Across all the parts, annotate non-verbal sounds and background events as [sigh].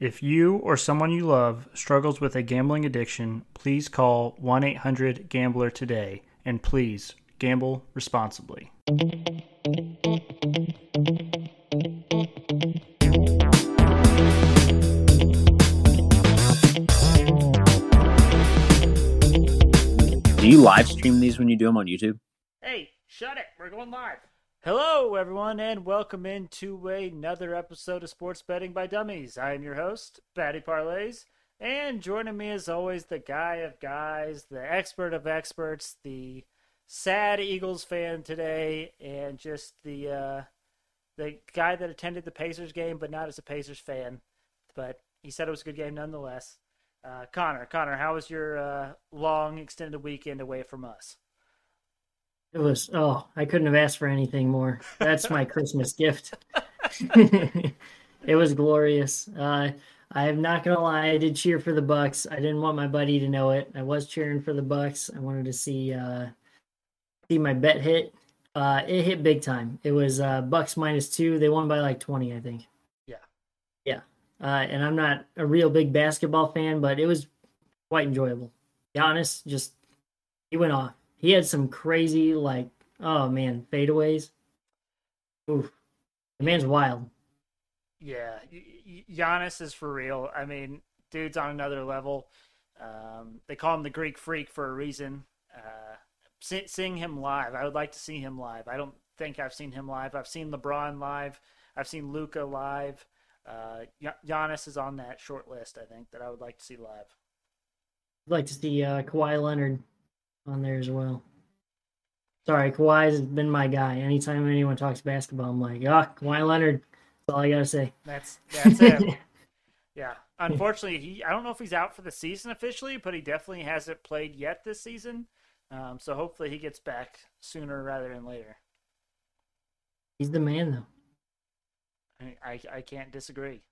If you or someone you love struggles with a gambling addiction, please call 1 800 Gambler today and please gamble responsibly. Do you live stream these when you do them on YouTube? Hey, shut it. We're going live. Hello, everyone, and welcome into another episode of Sports Betting by Dummies. I am your host, Patty Parlays, and joining me as always, the guy of guys, the expert of experts, the sad Eagles fan today, and just the uh, the guy that attended the Pacers game, but not as a Pacers fan, but he said it was a good game nonetheless. Uh, Connor, Connor, how was your uh, long extended weekend away from us? It was oh, I couldn't have asked for anything more. That's my Christmas gift. [laughs] it was glorious. Uh, I'm not gonna lie, I did cheer for the Bucks. I didn't want my buddy to know it. I was cheering for the Bucks. I wanted to see uh, see my bet hit. Uh, it hit big time. It was uh, Bucks minus two. They won by like 20, I think. Yeah. Yeah. Uh, and I'm not a real big basketball fan, but it was quite enjoyable. Giannis just he went off. He had some crazy like oh man fadeaways. Oof, the man's wild. Yeah, Giannis is for real. I mean, dude's on another level. Um, they call him the Greek Freak for a reason. Uh, seeing him live, I would like to see him live. I don't think I've seen him live. I've seen LeBron live. I've seen Luka live. Uh, Giannis is on that short list. I think that I would like to see live. I'd like to see uh, Kawhi Leonard on there as well. Sorry, Kawhi has been my guy. Anytime anyone talks basketball, I'm like, ah, oh, Kawhi Leonard. That's all I gotta say. That's that's it. [laughs] yeah. Unfortunately, he I don't know if he's out for the season officially, but he definitely hasn't played yet this season. Um, so hopefully he gets back sooner rather than later. He's the man, though. I, I, I can't disagree.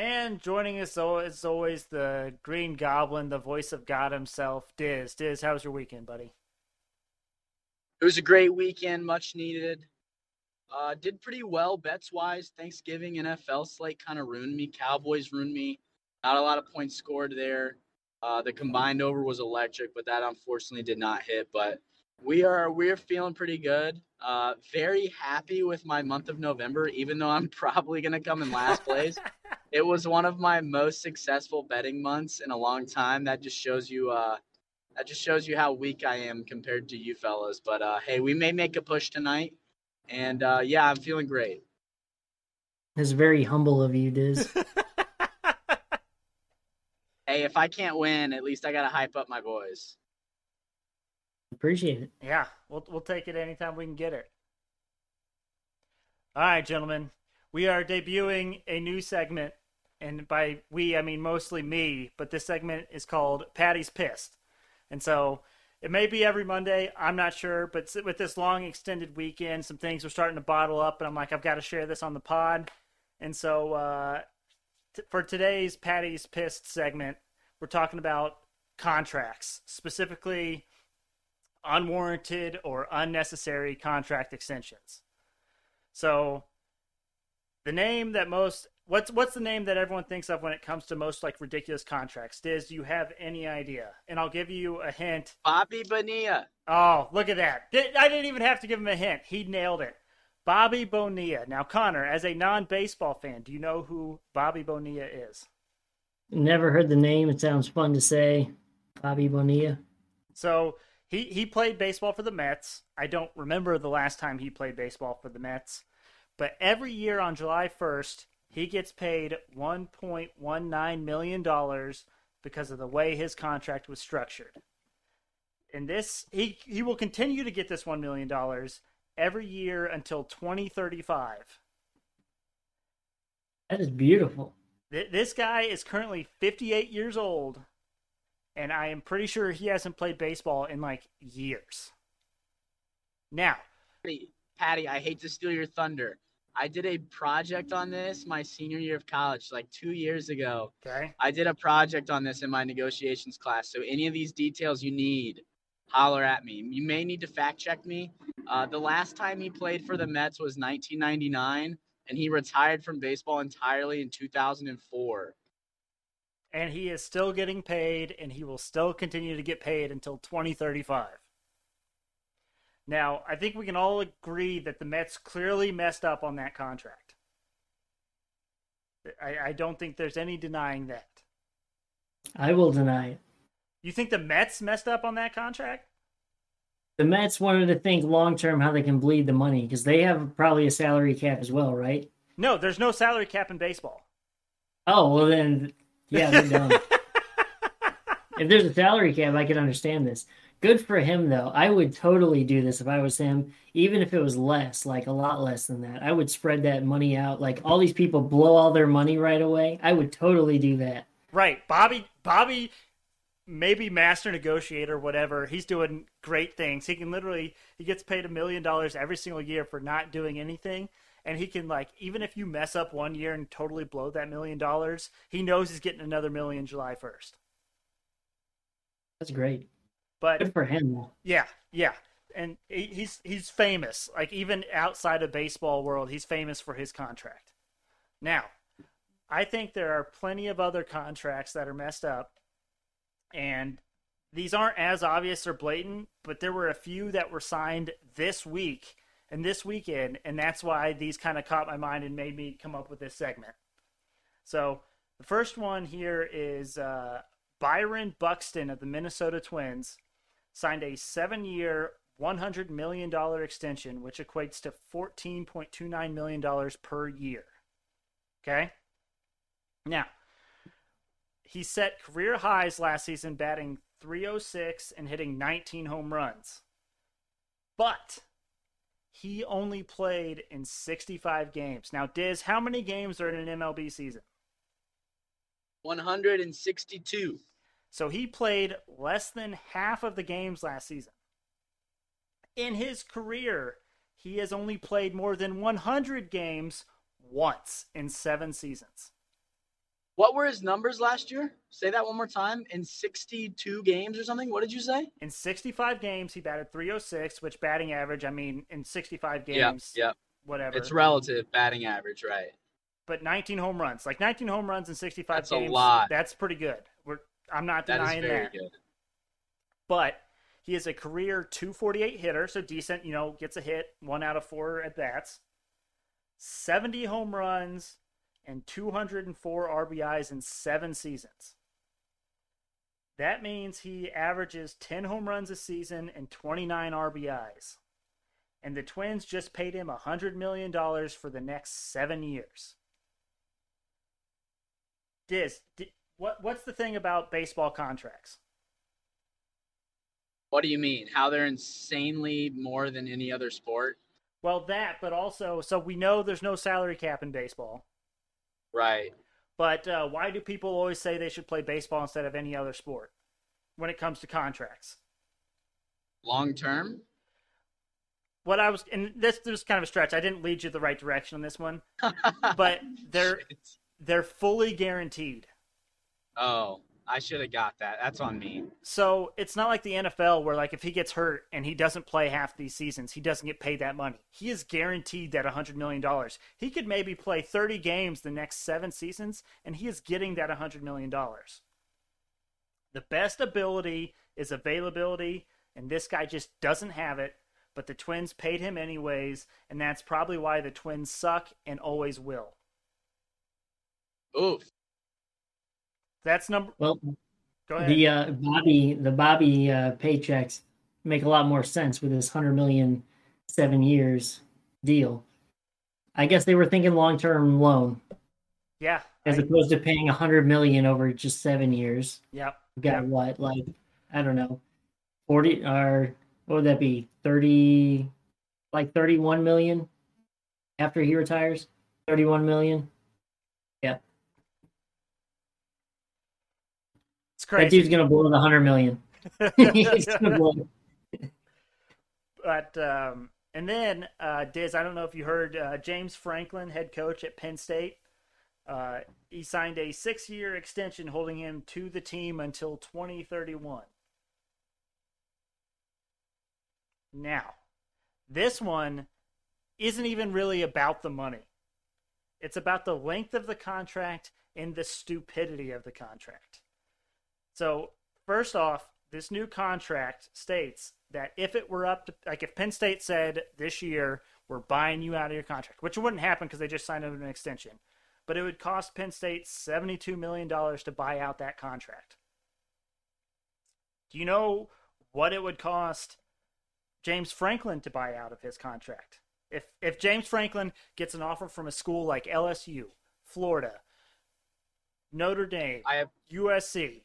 And joining us as always, the Green Goblin, the voice of God himself, Diz. Diz, how was your weekend, buddy? It was a great weekend, much needed. Uh, did pretty well bets wise. Thanksgiving NFL slate kind of ruined me. Cowboys ruined me. Not a lot of points scored there. Uh, the combined over was electric, but that unfortunately did not hit. But we are we're feeling pretty good. Uh, very happy with my month of November, even though I'm [laughs] probably gonna come in last place. [laughs] it was one of my most successful betting months in a long time. That just shows you uh, that just shows you how weak I am compared to you fellas. But uh, hey, we may make a push tonight, and uh, yeah, I'm feeling great. It's very humble of you, Diz. [laughs] hey, if I can't win, at least I gotta hype up my boys. Appreciate it. Yeah, we'll we'll take it anytime we can get it. All right, gentlemen, we are debuting a new segment, and by we I mean mostly me. But this segment is called Patty's Pissed, and so it may be every Monday. I'm not sure, but with this long extended weekend, some things are starting to bottle up, and I'm like, I've got to share this on the pod, and so uh, t- for today's Patty's Pissed segment, we're talking about contracts, specifically unwarranted or unnecessary contract extensions. So the name that most what's what's the name that everyone thinks of when it comes to most like ridiculous contracts? Diz, do you have any idea? And I'll give you a hint. Bobby Bonilla. Oh, look at that. I didn't even have to give him a hint. He nailed it. Bobby Bonilla. Now, Connor, as a non-baseball fan, do you know who Bobby Bonilla is? Never heard the name. It sounds fun to say. Bobby Bonilla. So he he played baseball for the Mets. I don't remember the last time he played baseball for the Mets, but every year on July 1st, he gets paid 1.19 million dollars because of the way his contract was structured. And this he he will continue to get this 1 million dollars every year until 2035. That is beautiful. This guy is currently 58 years old and I am pretty sure he hasn't played baseball in like years. Now, Patty, Patty, I hate to steal your thunder. I did a project on this my senior year of college, like two years ago. Okay. I did a project on this in my negotiations class. So any of these details you need, holler at me. You may need to fact check me. Uh, the last time he played for the Mets was 1999, and he retired from baseball entirely in 2004. And he is still getting paid, and he will still continue to get paid until 2035. Now, I think we can all agree that the Mets clearly messed up on that contract. I, I don't think there's any denying that. I will deny it. You think the Mets messed up on that contract? The Mets wanted to think long term how they can bleed the money because they have probably a salary cap as well, right? No, there's no salary cap in baseball. Oh well, then yeah, they're if there's a salary cap, I can understand this. Good for him though. I would totally do this if I was him, even if it was less, like a lot less than that. I would spread that money out. Like all these people blow all their money right away. I would totally do that. Right. Bobby Bobby maybe master negotiator whatever. He's doing great things. He can literally he gets paid a million dollars every single year for not doing anything. And he can like even if you mess up one year and totally blow that million dollars, he knows he's getting another million July first. That's great. But Good for him. Yeah, yeah, and he's he's famous. Like even outside of baseball world, he's famous for his contract. Now, I think there are plenty of other contracts that are messed up, and these aren't as obvious or blatant. But there were a few that were signed this week and this weekend, and that's why these kind of caught my mind and made me come up with this segment. So the first one here is uh, Byron Buxton of the Minnesota Twins signed a seven year, $100 million extension, which equates to $14.29 million per year. Okay? Now, he set career highs last season, batting 306 and hitting 19 home runs. But he only played in 65 games. Now, Diz, how many games are in an MLB season? 162. So he played less than half of the games last season. In his career, he has only played more than 100 games once in seven seasons. What were his numbers last year? Say that one more time. In 62 games or something? What did you say? In 65 games, he batted 306, which batting average, I mean, in 65 Yeah, games, yeah. whatever. It's relative batting average, right? but 19 home runs. Like 19 home runs in 65 That's a games. lot. That's pretty good. We're, I'm not denying That is very that. good. but he is a career 248 hitter, so decent, you know, gets a hit, one out of four at bats, 70 home runs, and 204 RBIs in seven seasons. That means he averages 10 home runs a season and 29 RBIs. And the Twins just paid him $100 million for the next seven years. Diz, di- what, what's the thing about baseball contracts? What do you mean? How they're insanely more than any other sport? Well, that, but also, so we know there's no salary cap in baseball. Right. But uh, why do people always say they should play baseball instead of any other sport when it comes to contracts? Long term? What I was, and this, this was kind of a stretch. I didn't lead you the right direction on this one, [laughs] but they're they're fully guaranteed. Oh, I should have got that. That's on me. So it's not like the NFL where like if he gets hurt and he doesn't play half these seasons, he doesn't get paid that money. He is guaranteed that $100 million. He could maybe play 30 games the next 7 seasons and he is getting that $100 million. The best ability is availability and this guy just doesn't have it, but the Twins paid him anyways, and that's probably why the Twins suck and always will. Oof. That's number Well, Go ahead. the uh, Bobby the Bobby uh, paychecks make a lot more sense with this hundred million seven years deal. I guess they were thinking long term loan yeah. as I- opposed to paying a hundred million over just seven years. yep. Got what, like I don't know, forty or what would that be? Thirty, like thirty-one million after he retires. Thirty-one million. It's That dude's gonna blow the hundred million. [laughs] [laughs] He's gonna blow. but um, and then uh, Diz, I don't know if you heard uh, James Franklin, head coach at Penn State. Uh, he signed a six-year extension, holding him to the team until 2031. Now, this one isn't even really about the money. It's about the length of the contract and the stupidity of the contract. So, first off, this new contract states that if it were up to, like, if Penn State said this year, we're buying you out of your contract, which wouldn't happen because they just signed an extension, but it would cost Penn State $72 million to buy out that contract. Do you know what it would cost James Franklin to buy out of his contract? If if James Franklin gets an offer from a school like LSU, Florida, Notre Dame, I have USC,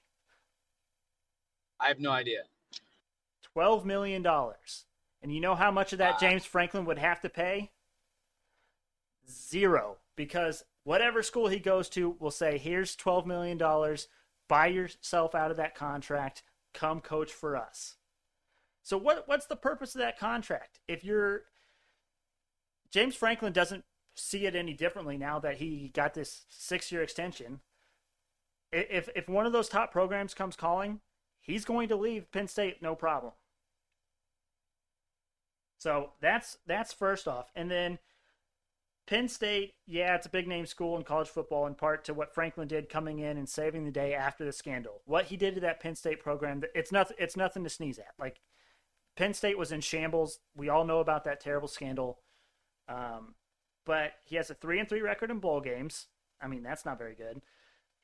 I have no idea. twelve million dollars, and you know how much of that Wow. James Franklin would have to pay? Zero, because whatever school he goes to will say, "Here's twelve million dollars. Buy yourself out of that contract. Come coach for us." So what what's the purpose of that contract? If you're James Franklin doesn't see it any differently now that he got this six year extension. If if one of those top programs comes calling, he's going to leave Penn State no problem. So that's that's first off, and then Penn State, yeah, it's a big name school in college football in part to what Franklin did coming in and saving the day after the scandal. What he did to that Penn State program, it's nothing it's nothing to sneeze at. Like Penn State was in shambles. We all know about that terrible scandal. Um, but he has a three and three record in bowl games. I mean, that's not very good.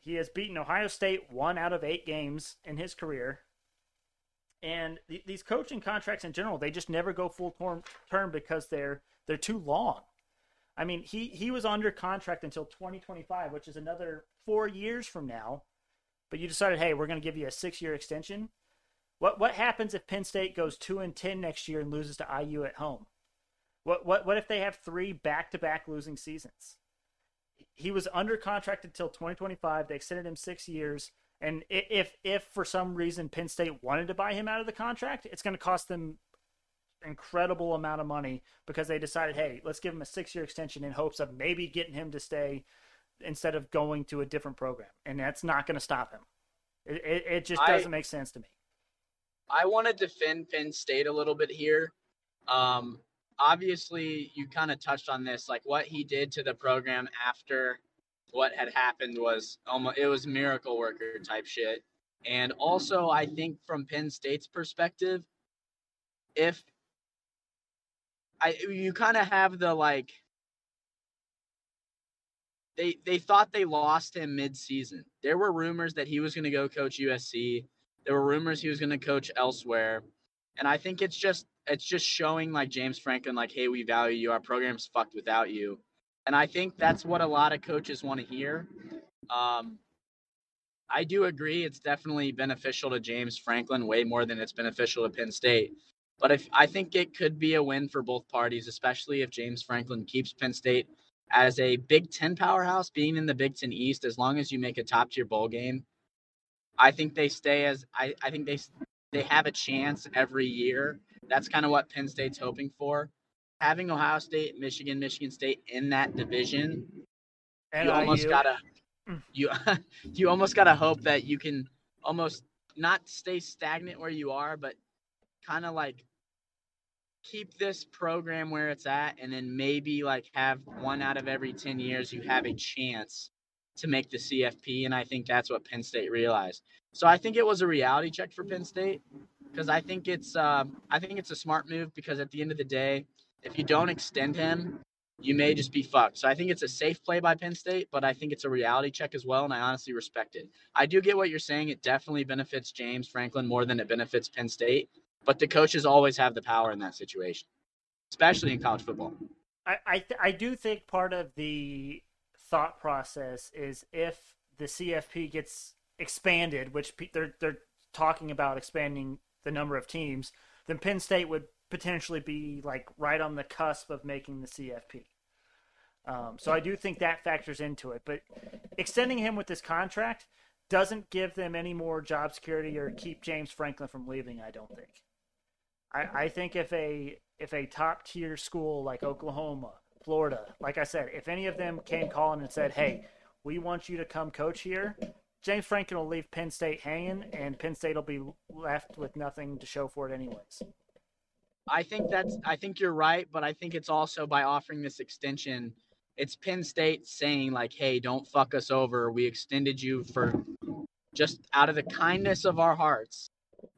He has beaten Ohio State one out of eight games in his career. And th- these coaching contracts in general, they just never go full term, term because they're they're too long. I mean, he he was under contract until 2025, which is another four years from now. But you decided, hey, we're going to give you a six year extension. What what happens if Penn State goes two and ten next year and loses to IU at home? What what what if they have three back to back losing seasons? He was under contract until 2025. They extended him six years. And if if for some reason Penn State wanted to buy him out of the contract, it's going to cost them incredible amount of money because they decided, hey, let's give him a six year extension in hopes of maybe getting him to stay instead of going to a different program. And that's not going to stop him. It, it, it just doesn't make sense to me. I want to defend Penn State a little bit here. Um, obviously, you kind of touched on this, like what he did to the program after what had happened was almost it was miracle worker type shit. And also, I think from Penn State's perspective, if I you kind of have the like they they thought they lost him mid-season. There were rumors that he was going to go coach USC. There were rumors he was going to coach elsewhere. And I think it's just it's just showing like James Franklin like hey, we value you. Our program's fucked without you. And I think that's what a lot of coaches want to hear. Um I do agree it's definitely beneficial to James Franklin way more than it's beneficial to Penn State. But if I think it could be a win for both parties, especially if James Franklin keeps Penn State as a Big Ten powerhouse, being in the Big Ten East, as long as you make a top tier bowl game, I think they stay as I, I think they they have a chance every year. That's kind of what Penn State's hoping for. Having Ohio State, Michigan, Michigan State in that division, And you almost gotta you [laughs] you almost gotta hope that you can almost not stay stagnant where you are, but kind of like keep this program where it's at, and then maybe like have one out of every ten years you have a chance to make the CFP, and I think that's what Penn State realized. So I think it was a reality check for Penn State because I think it's um, I think it's a smart move because at the end of the day, if you don't extend him, you may just be fucked. So I think it's a safe play by Penn State, but I think it's a reality check as well, and I honestly respect it. I do get what you're saying. It definitely benefits James Franklin more than it benefits Penn State, but the coaches always have the power in that situation, especially in college football. I I, th- I do think part of the thought process is if the CFP gets expanded, which they're they're talking about expanding the number of teams, then Penn State would potentially be like right on the cusp of making the CFP. Um, so I do think that factors into it, but extending him with this contract doesn't give them any more job security or keep James Franklin from leaving. I don't think. I, I think if a if a top tier school like Oklahoma, Florida, like I said, if any of them came calling and said, "Hey, we want you to come coach here," James Franklin will leave Penn State hanging, and Penn State will be left with nothing to show for it, anyways. I think that's I think you're right, but I think it's also by offering this extension, it's Penn State saying like, "Hey, don't fuck us over. We extended you for just out of the kindness of our hearts,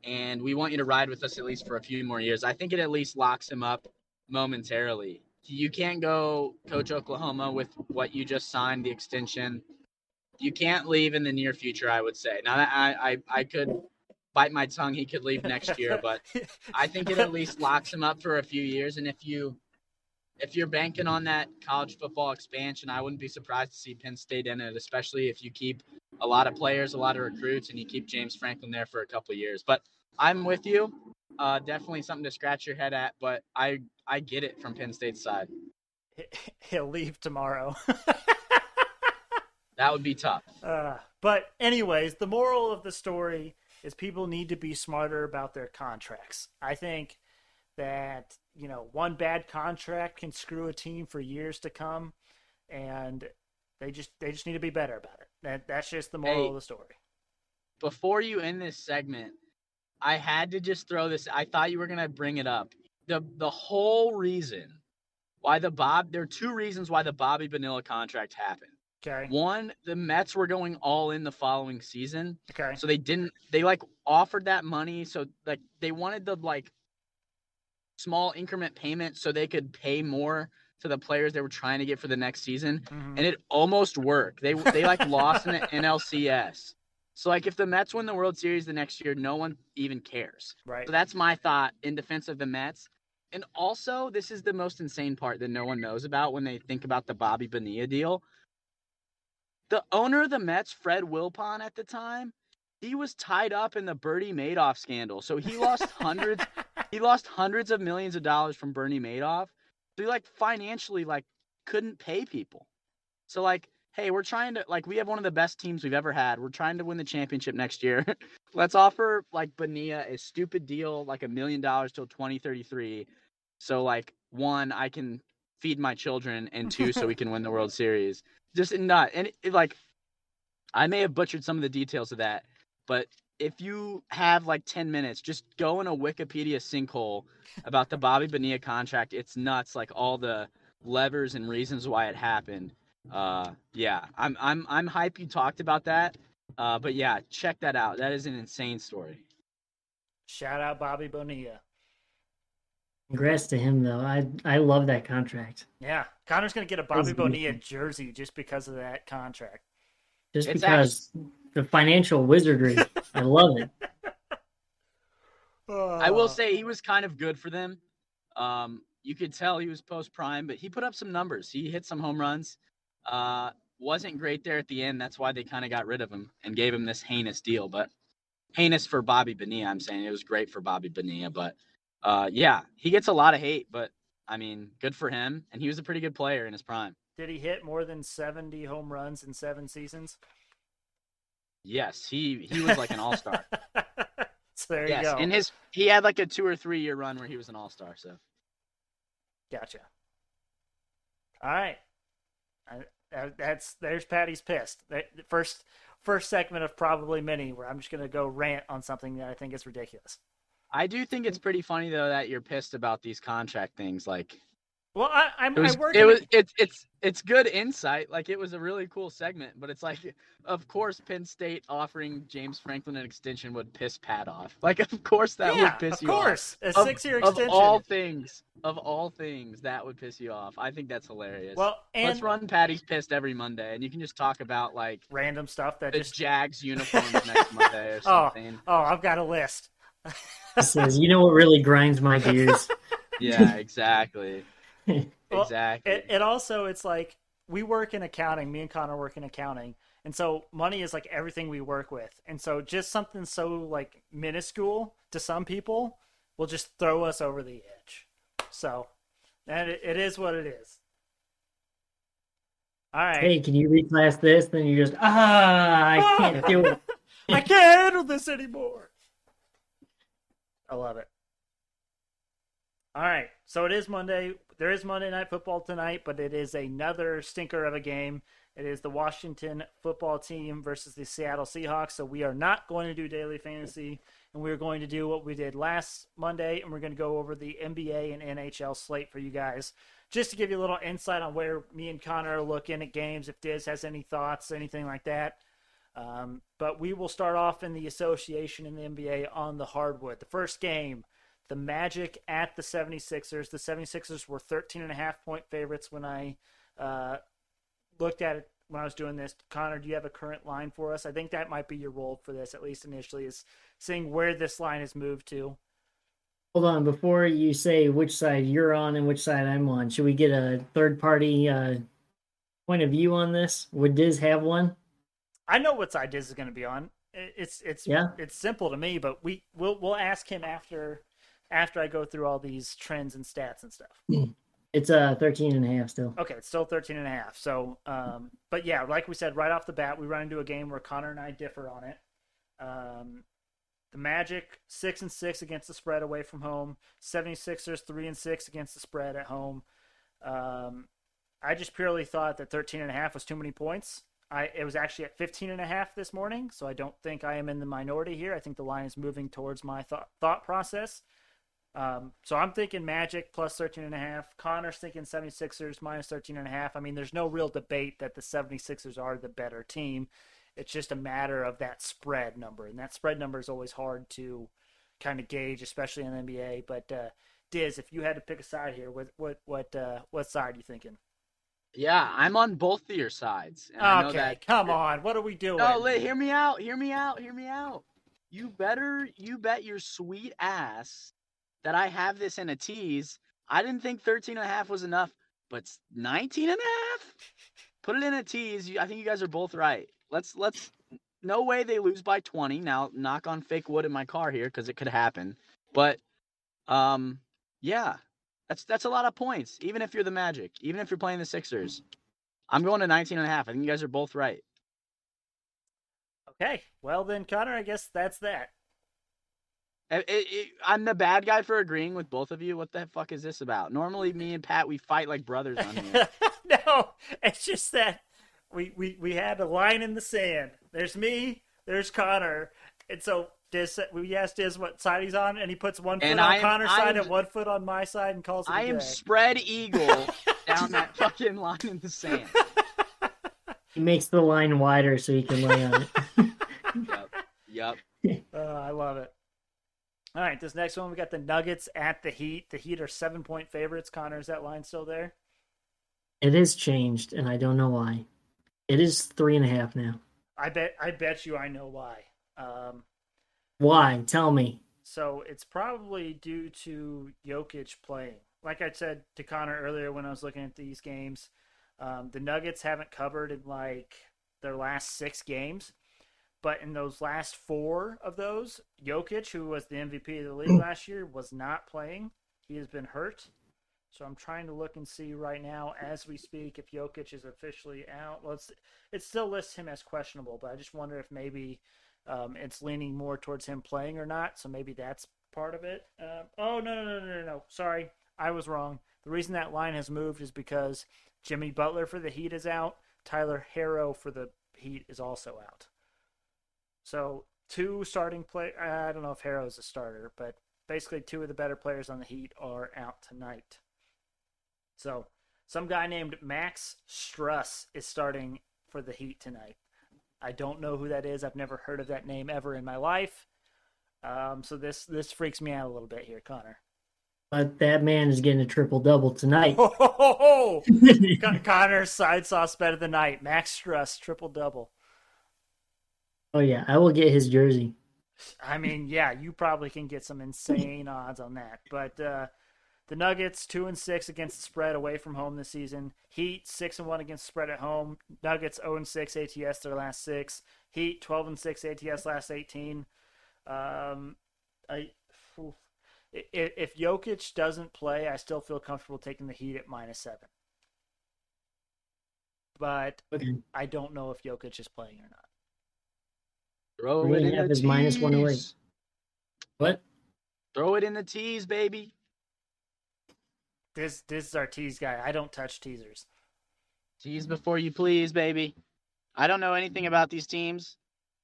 and we want you to ride with us at least for a few more years." I think it at least locks him up momentarily. You can't go coach Oklahoma with what you just signed the extension. You can't leave in the near future. I would say. Now, I I I could bite my tongue. He could leave next year, but [laughs] I think it at least locks him up for a few years. And if you if you're banking on that college football expansion, I wouldn't be surprised to see Penn State in it, especially if you keep a lot of players, a lot of recruits, and you keep James Franklin there for a couple years. But I'm with you. Uh, definitely something to scratch your head at, but I I get it from Penn State's side. [laughs] He'll leave tomorrow. [laughs] that would be tough. Uh, but anyways, the moral of the story is people need to be smarter about their contracts. I think that you know one bad contract can screw a team for years to come, and they just they just need to be better about it. That that's just the moral hey, of the story. Before you end this segment, I had to just throw this. I thought you were gonna bring it up. the The whole reason why the Bob there are two reasons why the Bobby Bonilla contract happened. Okay. One, the Mets were going all in the following season. Okay. So they didn't they like offered that money so like they wanted the like small increment payment so they could pay more to the players they were trying to get for the next season mm-hmm. and it almost worked. They they like lost in the [laughs] NLCS. So like if the Mets win the World Series the next year, no one even cares. Right. So that's my thought in defense of the Mets. And also, this is the most insane part that no one knows about when they think about the Bobby Bonilla deal the owner of the Mets, Fred Wilpon, at the time, he was tied up in the Bernie Madoff scandal. So he lost [laughs] hundreds he lost hundreds of millions of dollars from Bernie Madoff. So he like financially like couldn't pay people. So like, hey, we're trying to like we have one of the best teams we've ever had. We're trying to win the championship next year. [laughs] Let's offer like Benia a stupid deal, like a million dollars till 2033. So like one, I can feed my children, and two, so we can win the World [laughs] Series just not and it, it, like i may have butchered some of the details of that but if you have like 10 minutes just go in a wikipedia sinkhole about the bobby bonilla contract it's nuts like all the levers and reasons why it happened uh yeah i'm i'm i'm hype you talked about that uh but yeah check that out that is an insane story shout out bobby bonilla Congrats to him, though. I I love that contract. Yeah, Connor's gonna get a Bobby Bonilla jersey just because of that contract. Just it's because actually... the financial wizardry. I love it. [laughs] I will say he was kind of good for them. Um, you could tell he was post prime, but he put up some numbers. He hit some home runs. Uh, wasn't great there at the end. That's why they kind of got rid of him and gave him this heinous deal. But heinous for Bobby Bonilla. I'm saying it was great for Bobby Bonilla, but uh, yeah, he gets a lot of hate, but I mean, good for him. And he was a pretty good player in his prime. Did he hit more than 70 home runs in seven seasons? Yes, he he was like an all star. [laughs] so there yes, you go. In his he had like a two or three year run where he was an all star. So, gotcha. All right, That's there's Patty's pissed. The first first segment of probably many where I'm just gonna go rant on something that I think is ridiculous. I do think it's pretty funny though that you're pissed about these contract things. Like, well, I, I'm. It was. I it was. It's. It's. It's good insight. Like it was a really cool segment. But it's like, of course, Penn State offering James Franklin an extension would piss Pat off. Like, of course that yeah, would piss you off. Of course, a six-year extension. Of all things, of all things, that would piss you off. I think that's hilarious. Well, and let's run Patty's pissed every Monday, and you can just talk about like random stuff that the just Jags [laughs] uniforms next Monday or [laughs] oh, something. Oh, oh, I've got a list says, "You know what really grinds my gears." [laughs] yeah, exactly. [laughs] well, exactly. It, it also it's like we work in accounting. Me and Connor work in accounting, and so money is like everything we work with. And so just something so like minuscule to some people will just throw us over the edge. So, and it, it is what it is. All right. Hey, can you reclass this? Then you just ah, I [laughs] can't do it. I can't handle this anymore. I love it. All right, so it is Monday. There is Monday Night Football tonight, but it is another stinker of a game. It is the Washington football team versus the Seattle Seahawks. So we are not going to do daily fantasy, and we're going to do what we did last Monday, and we're going to go over the NBA and NHL slate for you guys just to give you a little insight on where me and Connor are looking at games, if Diz has any thoughts, anything like that. Um, but we will start off in the association in the NBA on the hardwood. The first game, the Magic at the 76ers. The 76ers were 13 and a half point favorites when I uh, looked at it when I was doing this. Connor, do you have a current line for us? I think that might be your role for this, at least initially, is seeing where this line has moved to. Hold on, before you say which side you're on and which side I'm on, should we get a third party uh, point of view on this? Would Diz have one? I know what side Diz is going to be on. It's it's yeah. it's simple to me, but we we'll we'll ask him after after I go through all these trends and stats and stuff. It's uh 13 and a half still. Okay, it's still 13 and a half. So, um, but yeah, like we said right off the bat, we run into a game where Connor and I differ on it. Um, the Magic six and six against the spread away from home. 76ers three and six against the spread at home. Um, I just purely thought that 13 and a half was too many points. I it was actually at 15 and a half this morning, so I don't think I am in the minority here. I think the line is moving towards my thought thought process. Um, so I'm thinking Magic plus 13 and a half. Connor's thinking 76ers minus 13 and a half. I mean, there's no real debate that the 76ers are the better team. It's just a matter of that spread number, and that spread number is always hard to kind of gauge, especially in the NBA. But uh, Diz, if you had to pick a side here, what what what uh, what side are you thinking? Yeah, I'm on both of your sides. okay, that... come on, what are we doing? No, let, hear me out. Hear me out. Hear me out. You better, you bet your sweet ass that I have this in a tease. I didn't think 13 and a half was enough, but 19 and a half? Put it in a tease. I think you guys are both right. Let's let's no way they lose by 20. Now knock on fake wood in my car here cuz it could happen. But um yeah. That's that's a lot of points even if you're the Magic, even if you're playing the Sixers. I'm going to 19 and a half. I think you guys are both right. Okay. Well then Connor, I guess that's that. It, it, I'm the bad guy for agreeing with both of you. What the fuck is this about? Normally, me and Pat we fight like brothers on here. [laughs] no, it's just that we, we we had a line in the sand. There's me, there's Connor, and so Diz, we asked Diz what side he's on, and he puts one foot and on am, Connor's I'm, side and one foot on my side, and calls it. I am spread eagle [laughs] down that fucking line in the sand. He makes the line wider so he can lay on it. yep. Yep. Uh, I love it. All right, this next one we got the Nuggets at the Heat. The Heat are seven point favorites. Connor, is that line still there? It has changed, and I don't know why. It is three and a half now. I bet. I bet you I know why. Um, why? Tell me. So it's probably due to Jokic playing. Like I said to Connor earlier when I was looking at these games, um, the Nuggets haven't covered in like their last six games. But in those last four of those, Jokic, who was the MVP of the league [clears throat] last year, was not playing. He has been hurt. So I'm trying to look and see right now as we speak if Jokic is officially out. Well, it still lists him as questionable, but I just wonder if maybe um, it's leaning more towards him playing or not. So maybe that's part of it. Uh, oh no no no no no no! Sorry, I was wrong. The reason that line has moved is because Jimmy Butler for the Heat is out. Tyler Herro for the Heat is also out. So two starting play. I don't know if Herro's a starter, but basically two of the better players on the Heat are out tonight. So some guy named Max Strus is starting for the Heat tonight. I don't know who that is. I've never heard of that name ever in my life. Um, so this this freaks me out a little bit here, Connor. But that man is getting a triple double tonight. [laughs] Oh, [laughs] Connor's side sauce bet of the night. Max Strus triple double. Oh yeah, I will get his jersey. I mean, yeah, you probably can get some insane odds on that. But uh, the Nuggets two and six against the spread away from home this season. Heat six and one against spread at home. Nuggets zero and six ATS their last six. Heat twelve and six ATS last eighteen. Um, I if, if Jokic doesn't play, I still feel comfortable taking the Heat at minus seven. But okay. I don't know if Jokic is playing or not. Throw it in the tease. minus 108. What? Throw it in the tease, baby. This this is our tease guy. I don't touch teasers. Tease before you please, baby. I don't know anything about these teams,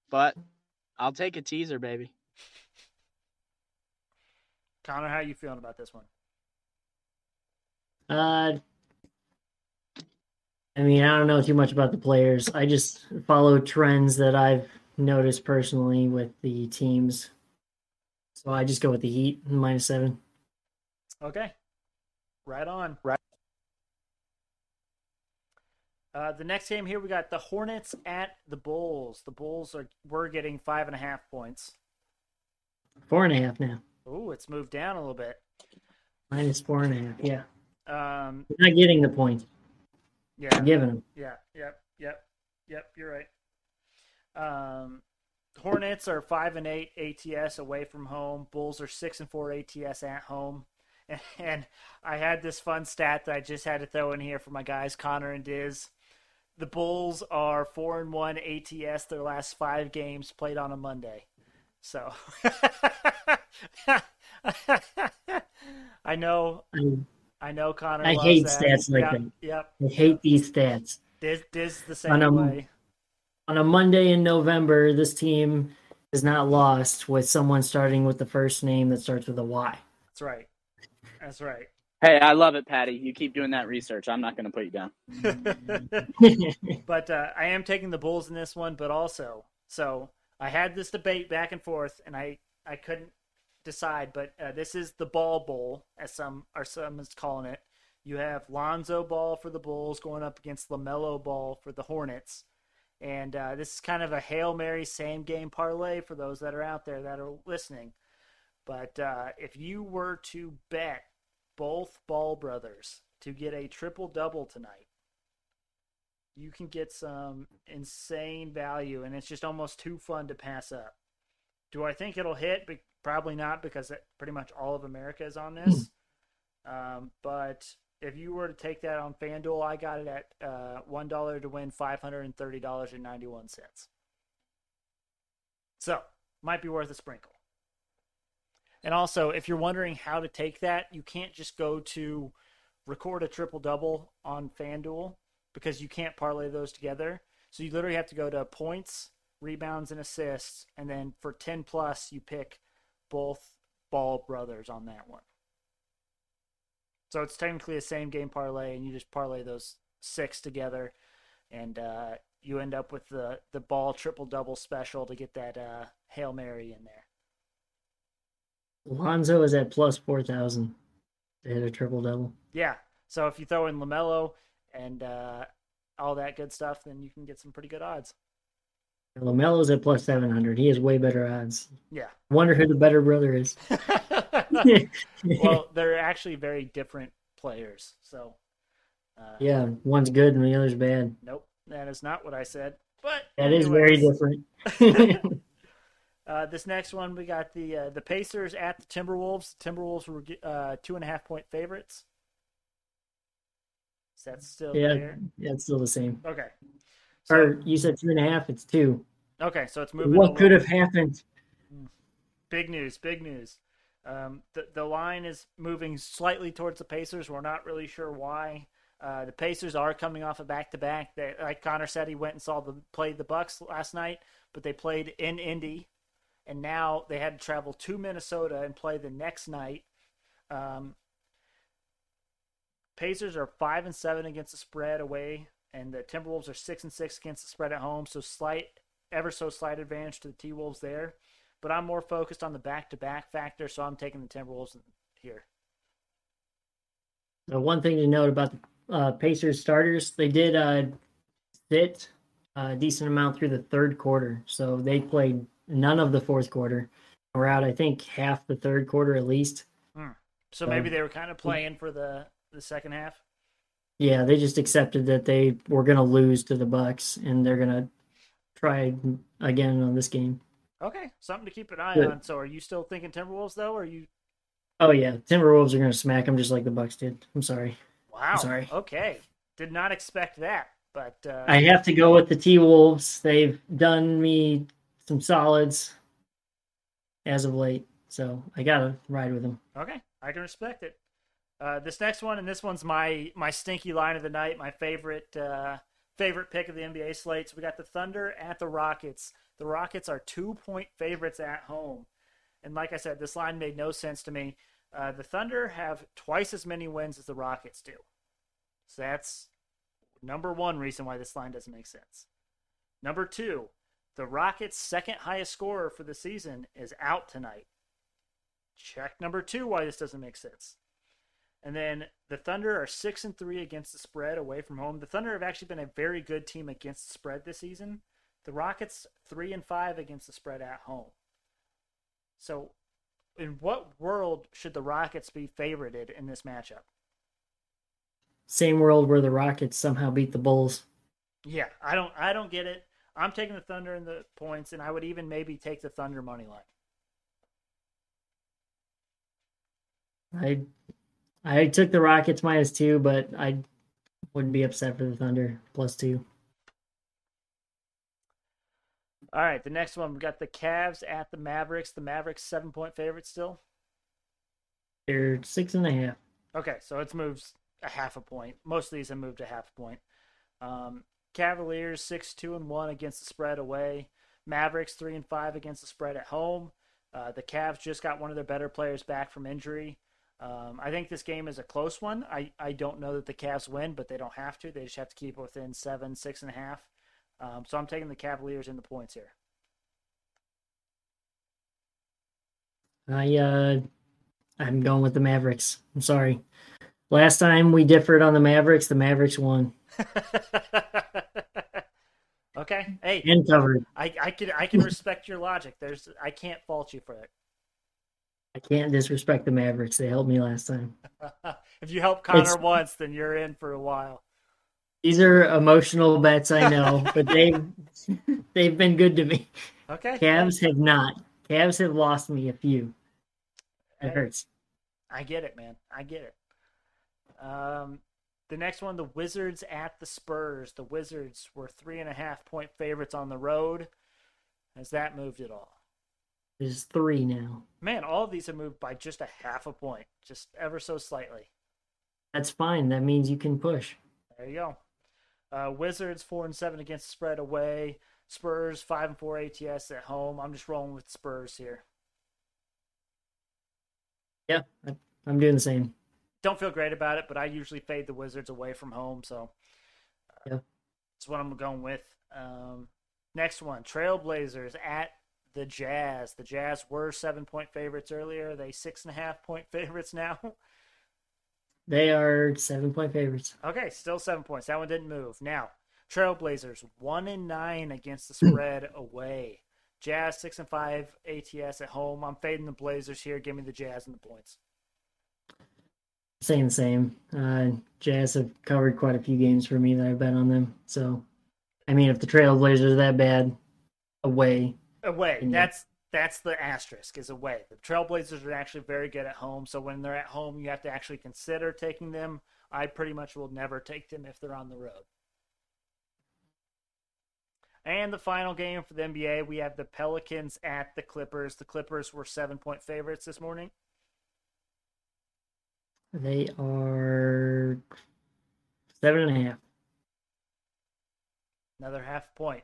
but I'll take a teaser, baby. Connor, how you feeling about this one? Uh, I mean, I don't know too much about the players. I just follow trends that I've noticed personally with the teams. So I just go with the Heat minus seven. Okay. Right on. Right. Uh, the next game here, we got the Hornets at the Bulls. The Bulls are we're getting five and a half points. Four and a half now. Oh, it's moved down a little bit. Minus four and a half. Yeah. Um, We're not getting the points. yeah, We're giving them. yeah, yep, yep, yep. You're right. Um, Hornets are five and eight ATS away from home. Bulls are six and four ATS at home. And, [laughs] and I had this fun stat that I just had to throw in here for my guys Connor and Diz. The Bulls are four and one ATS their last five games played on a Monday. So [laughs] I know I, know Connor. I hate that. stats like yep, that. Yep. I hate these stats. Diz, Diz the same way. On a Monday in November, this team is not lost with someone starting with the first name that starts with a Y. That's right. That's right. Hey, I love it, Patty. You keep doing that research. I'm not going to put you down. [laughs] but uh, I am taking the Bulls in this one, but also, so I had this debate back and forth, and I I couldn't decide. But uh, this is the Ball Bowl, as some or some is calling it. You have Lonzo Ball for the Bulls going up against Lamelo Ball for the Hornets, and uh, this is kind of a hail mary same game parlay for those that are out there that are listening. But uh, if you were to bet both Ball brothers to get a triple double tonight you can get some insane value, and it's just almost too fun to pass up. Do I think it'll hit? Be- probably not, because it, pretty much all of America is on this. um, but if you were to take that on FanDuel, I got it at uh, one dollar to win five hundred and thirty dollars and ninety one cents. So might be worth a sprinkle. And also, if you're wondering how to take that, you can't just go to record a triple double on FanDuel because you can't parlay those together. So you literally have to go to points, rebounds, and assists, and then for ten plus, you pick both Ball brothers on that one. So it's technically a same game parlay, and you just parlay those six together, and uh, you end up with the the Ball triple double special to get that uh, hail mary in there. Lonzo is at plus 4,000 to hit a triple double. Yeah. So if you throw in Lamelo and uh, all that good stuff, then you can get some pretty good odds. LaMelo's at plus 700. He has way better odds. Yeah. Wonder who the better brother is. [laughs] [laughs] well, [laughs] they're actually very different players. So, uh, yeah, one's good and the other's bad. nope, that is not what I said. But That is very different. [laughs] Uh, this next one, we got the uh, the Pacers at the Timberwolves. Timberwolves were uh, two and a half point favorites. Is that still yeah, there? yeah, it's still the same. Okay. So, Or you said two and a half, it's two. okay, so it's moving. What could have happened? Big news, big news. Um, the the line is moving slightly towards the Pacers. We're not really sure why. Uh, the Pacers are coming off a back to back. Like Connor said, he went and saw the played the Bucks last night, but they played in Indy, and now they had to travel to Minnesota and play the next night. Um, Pacers are five and seven against the spread away, and the Timberwolves are six and six against the spread at home. So slight, ever so slight advantage to the T Wolves there but I'm more focused on the back to back factor, so I'm taking the Timberwolves here. Uh, one thing to note about the uh, Pacers starters, they did uh, sit a decent amount through the third quarter. So they played none of the fourth quarter. We're out, I think, half the third quarter at least. So maybe they were kind of playing for the the second half. Yeah, they just accepted that they were going to lose to the Bucks, and they're going to try again on this game. Okay, something to keep an eye Good. on. So are you still thinking Timberwolves though, or are you? Oh yeah, Timberwolves are going to smack them just like the Bucks did. I'm sorry. Wow. I'm sorry. Okay, did not expect that, but uh, I have to go with the T Wolves. They've done me some solids as of late, so I gotta ride with them. Okay, I can respect it. Uh, this next one, and this one's my my stinky line of the night, my favorite uh, favorite pick of the NBA slate. So we got the Thunder at the Rockets. The Rockets are two point favorites at home, and like I said, this line made no sense to me. Uh, the Thunder have twice as many wins as the Rockets do, so that's Number one reason why this line doesn't make sense. Number two, the Rockets' second highest scorer for the season is out tonight. Check number two why this doesn't make sense. And then the Thunder are six and three against the spread away from home. The Thunder have actually been a very good team against the spread this season. The Rockets three and five against the spread at home. So, in what world should the Rockets be favorited in this matchup? Same world where the Rockets somehow beat the Bulls. Yeah, I don't I don't get it. I'm taking the Thunder in the points, and I would even maybe take the Thunder money line. I I took the Rockets minus two, but I wouldn't be upset for the Thunder plus two. All right, the next one we got the Cavs at the Mavericks. The Mavericks seven point favorite still. They're six and a half. Okay, so it's moved a half a point. Most of these have moved a half a point. Um, Cavaliers six two and one against the spread away. Mavericks three and five against the spread at home. Uh, the Cavs just got one of their better players back from injury. Um, I think this game is a close one. I, I don't know that the Cavs win, but they don't have to. They just have to keep it within seven, six and a half. Um, so I'm taking the Cavaliers in the points here. I uh, I'm going with the Mavericks. I'm sorry. Last time we differed on the Mavericks, the Mavericks won [laughs] okay. Hey, and covered. I, I can I can respect your logic. There's I can't fault you for it. I can't disrespect the Mavericks. They helped me last time. [laughs] if you help Connor It's- once, then you're in for a while. These are emotional bets, I know, but they've [laughs] they've been good to me. Okay. Cavs have not. Cavs have lost me a few. It Hey, hurts. I get it, man. I get it. Um, the next one, the Wizards at the Spurs. The Wizards were three and a half point favorites on the road. Has that moved at all? There's three now. Man, all of these have moved by just a half a point, just ever so slightly. That's fine. That means you can push. There you go. Uh, Wizards four and seven against spread away. Spurs five and four ATS at home. I'm just rolling with Spurs here. Yeah, I'm doing the same. Don't feel great about it, but I usually fade the Wizards away from home, so uh, Yeah. that's what I'm going with. Um, next one, Trailblazers at the Jazz. The Jazz were seven point favorites earlier. Are they six and a half point [laughs] favorites now. They are seven point favorites. Okay, still seven points. That one didn't move. Now, Trailblazers one and nine against the spread [clears throat] away. Jazz six and five ATS at home. I'm fading the Blazers here. Give me the Jazz and the points. Saying the same. Uh, Jazz have covered quite a few games for me that I've bet on them. So, I mean, if the Trailblazers are that bad, away. Away. And That's that's the asterisk is away. The Trailblazers are actually very good at home. So when they're at home, you have to actually consider taking them. I pretty much will never take them if they're on the road. And the final game for the NBA, we have the Pelicans at the Clippers. The Clippers were seven point favorites this morning. They are seven and a half. Another half point.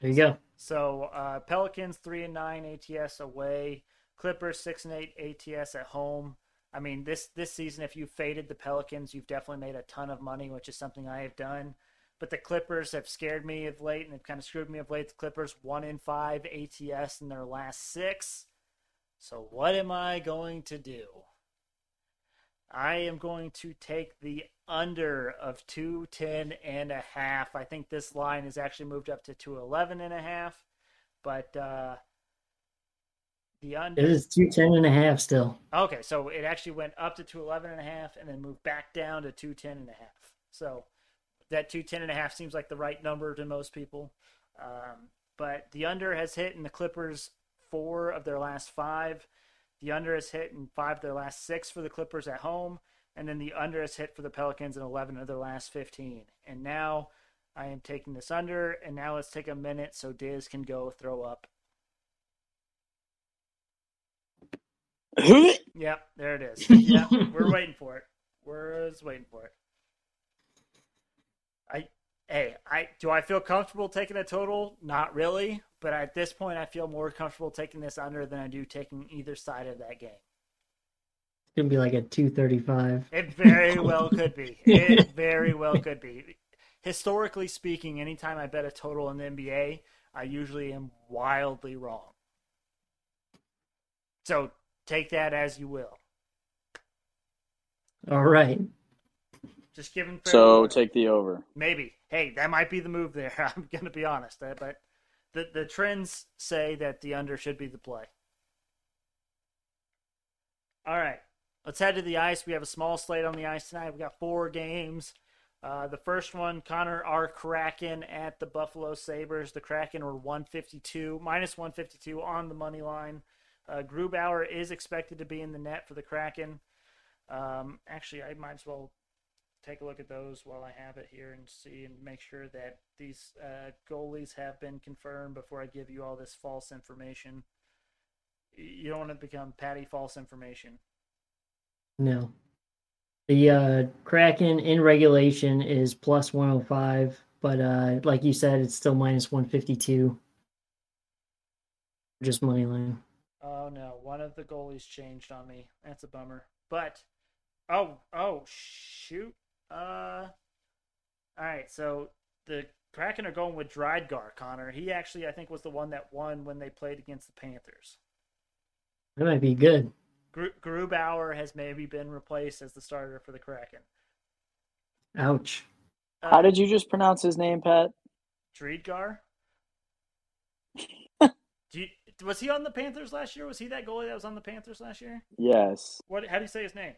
There you go. So uh, Pelicans three and nine ATS away. Clippers six and eight ATS at home. I mean this this season, if you faded the Pelicans, you've definitely made a ton of money, which is something I have done. But the Clippers have scared me of late, and they've kind of screwed me of late. The Clippers one in five ATS in their last six. So what am I going to do? I am going to take the under of 210 and a half. I think this line has actually moved up to 211 and a half, but uh, the under. It is 210 and a half still. Okay, so it actually went up to 211 and a half and then moved back down to 210 and a half. So that 210 and a half seems like the right number to most people. Um, but the under has hit in the Clippers four of their last five. The under has hit in five of their last six for the Clippers at home. And then the under has hit for the Pelicans in 11 of their last 15. And now I am taking this under. And now let's take a minute so Diz can go throw up. Yep, there it is. [laughs] Yep, we're waiting for it. We're just waiting for it. I hey, I do I feel comfortable taking a total? Not really, but at this point I feel more comfortable taking this under than I do taking either side of that game. It's gonna be like a two thirty five. It very [laughs] well could be. It very well could be. Historically speaking, anytime I bet a total in the NBA, I usually am wildly wrong. So take that as you will. All right. Just giving. So warning. take the over. maybe. Hey, that might be the move there. [laughs] I'm gonna be honest, uh, but the the trends say that the under should be the play. All right, let's head to the ice. We have a small slate on the ice tonight. We got four games. Uh, the first one, Connor R. Kraken at the Buffalo Sabres. The Kraken were 152, minus 152 on the money line. Uh, Grubauer is expected to be in the net for the Kraken. Um, actually, I might as well take a look at those while I have it here and see and make sure that these uh, goalies have been confirmed before I give you all this false information. You don't want to become patty false information. No. The uh, Kraken in regulation is plus 105, but uh, like you said, it's still minus 152. Just money line. Oh no, one of the goalies changed on me. That's a bummer. But oh oh shoot. Uh all right, so the Kraken are going with Drydegar, Connor. He actually I think was the one that won when they played against the Panthers. That might be good. Gru- Grubauer has maybe been replaced as the starter for the Kraken. Ouch. Uh, How did you just pronounce his name, Pat? Drydegar? [laughs] Do you, was he on the Panthers last year? Was he that goalie that was on the Panthers last year? Yes. What? How do you say his name?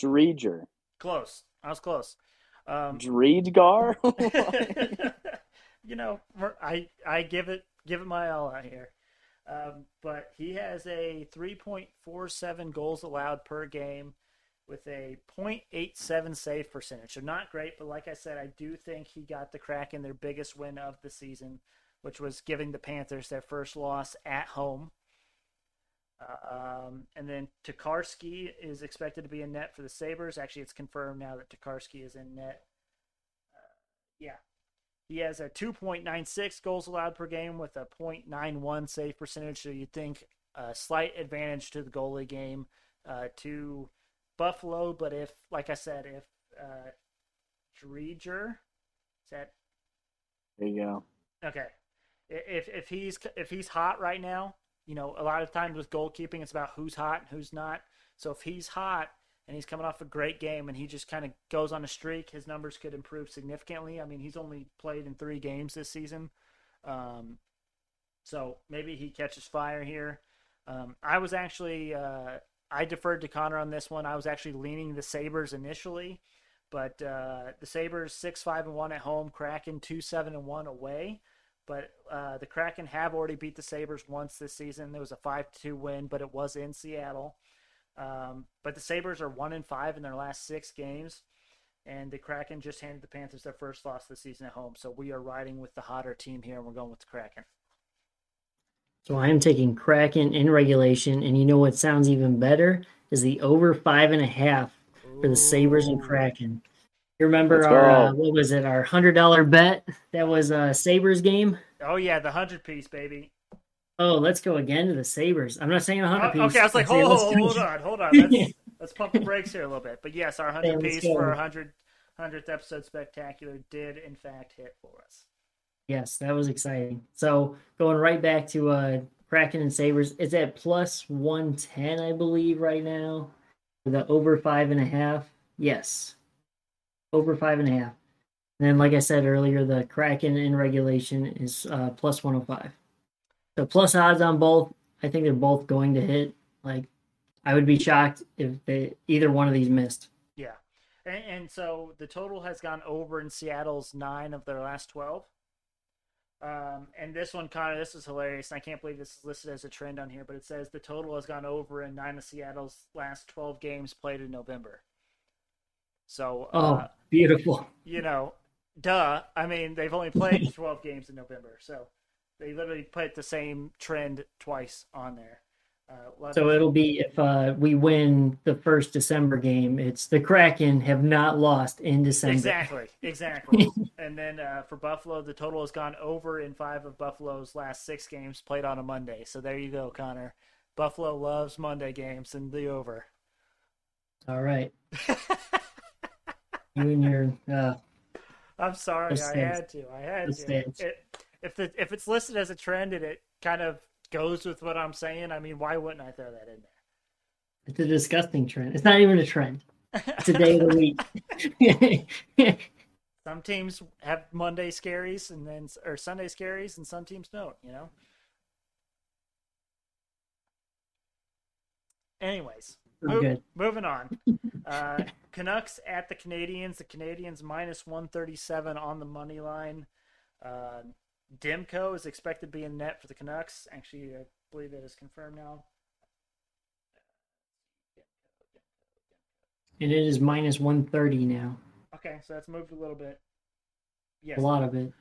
Driedger. Close. I was close. Um, Dreedgar? [laughs] [laughs] you know, I I give it give it my all out here. Um, but he has a 3.47 goals allowed per game with a 0.87 save percentage. So not great, but like I said, I do think he got the Kraken their biggest win of the season, which was giving the Panthers their first loss at home. Um, and then Tokarski is expected to be in net for the Sabres. Actually, it's confirmed now that Tokarski is in net. Uh, yeah. He has a 2.96 goals allowed per game with a 0.91 save percentage. So you'd think a slight advantage to the goalie game uh, to Buffalo. But if, like I said, if uh, Driedger, is that there you go. Okay. If if he's if he's hot right now, you know, a lot of times with goalkeeping, it's about who's hot and who's not. So if he's hot and he's coming off a great game and he just kind of goes on a streak, his numbers could improve significantly. I mean, he's only played in three games this season, um, so maybe he catches fire here. Um, I was actually uh, I deferred to Connor on this one. I was actually leaning the Sabres initially, but uh, the Sabres six five and one at home, Kraken two seven and one away. But uh, the Kraken have already beat the Sabres once this season. There was a five two win, but it was in Seattle. Um, but the Sabres are one and five in their last six games, and the Kraken just handed the Panthers their first loss this season at home. So we are riding with the hotter team here, and we're going with the Kraken. So I am taking Kraken in regulation, and you know what sounds even better is the over five and a half for the Sabres and. Kraken. You remember our uh, what was it? Our hundred dollar bet that was a Sabres game. Oh yeah, the hundred piece, baby. Oh, let's go again to the Sabres. I'm not saying a hundred Oh, piece. okay, I was like, I'm hold, hold on, hold on. [laughs] Let's, let's pump the brakes here a little bit. But yes, our hundred Yeah, piece go. for our 100, 100th episode spectacular did in fact hit for us. Yes, that was exciting. So going right back to uh Kraken and Sabres, it's at plus one ten, I believe, right now. The over five and a half. Yes. Over five and a half. And then like I said earlier, the Kraken in regulation is uh plus one oh five. So plus odds on both. I think they're both going to hit. Like I would be shocked if they either one of these missed. Yeah, and, and so the total has gone over in Seattle's nine of their last twelve. Um, and this one, Connor, this is hilarious. I can't believe this is listed as a trend on here, but it says the total has gone over in nine of Seattle's last twelve games played in November. So, Oh, uh, beautiful. you know, duh. I mean, they've only played [laughs] 12 games in November, so they literally put the same trend twice on there. Uh, So it. it'll be if uh, we win the first December game, it's the Kraken have not lost in December. exactly, exactly. [laughs] and then uh, for Buffalo, the total has gone over in five of Buffalo's last six games played on a Monday. So there you go, Connor. Buffalo loves Monday games and the over. All right. [laughs] you and your uh, I'm sorry, I had to. I had to. It, if the if it's listed as a trend and it kind of goes with what I'm saying, I mean, why wouldn't I throw that in there? it's a disgusting trend. It's not even a trend. It's a day of the week. [laughs] some teams have Monday scaries and then or Sunday scaries, and some teams don't. You know. Anyways, Good. moving on. [laughs] Uh, Canucks at the Canadiens. The Canadiens minus 137 on the money line. Uh, Demko is expected to be in net for the Canucks. Actually, I believe it is confirmed now. And it is minus 130 now. Okay, so that's moved a little bit. Yes, A lot of it.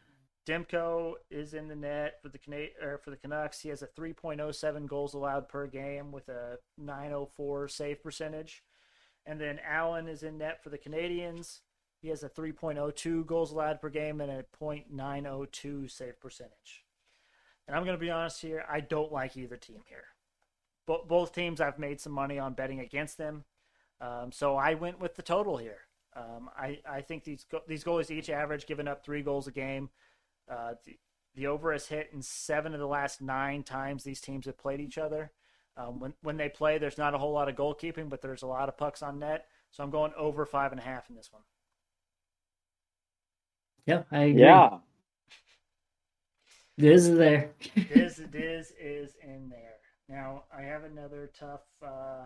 Demko is in the net for the Cana- or for the Canucks. He has a 3.07 goals allowed per game with a 904 save percentage. And then Allen is in net for the Canadiens. He has a 3.02 goals allowed per game and a .902 save percentage. And I'm going to be honest here, I don't like either team here. Bo- both teams I've made some money on betting against them. Um, so I went with the total here. Um, I, I think these go- these goalies each average giving up three goals a game. Uh, the, the over has hit in seven of the last nine times these teams have played each other. Um, when when they play, there's not a whole lot of goalkeeping, but there's a lot of pucks on net. So I'm going over five and a half in this one. Yeah, I agree. Yeah. This is there. Diz Diz is in there. Now I have another tough uh,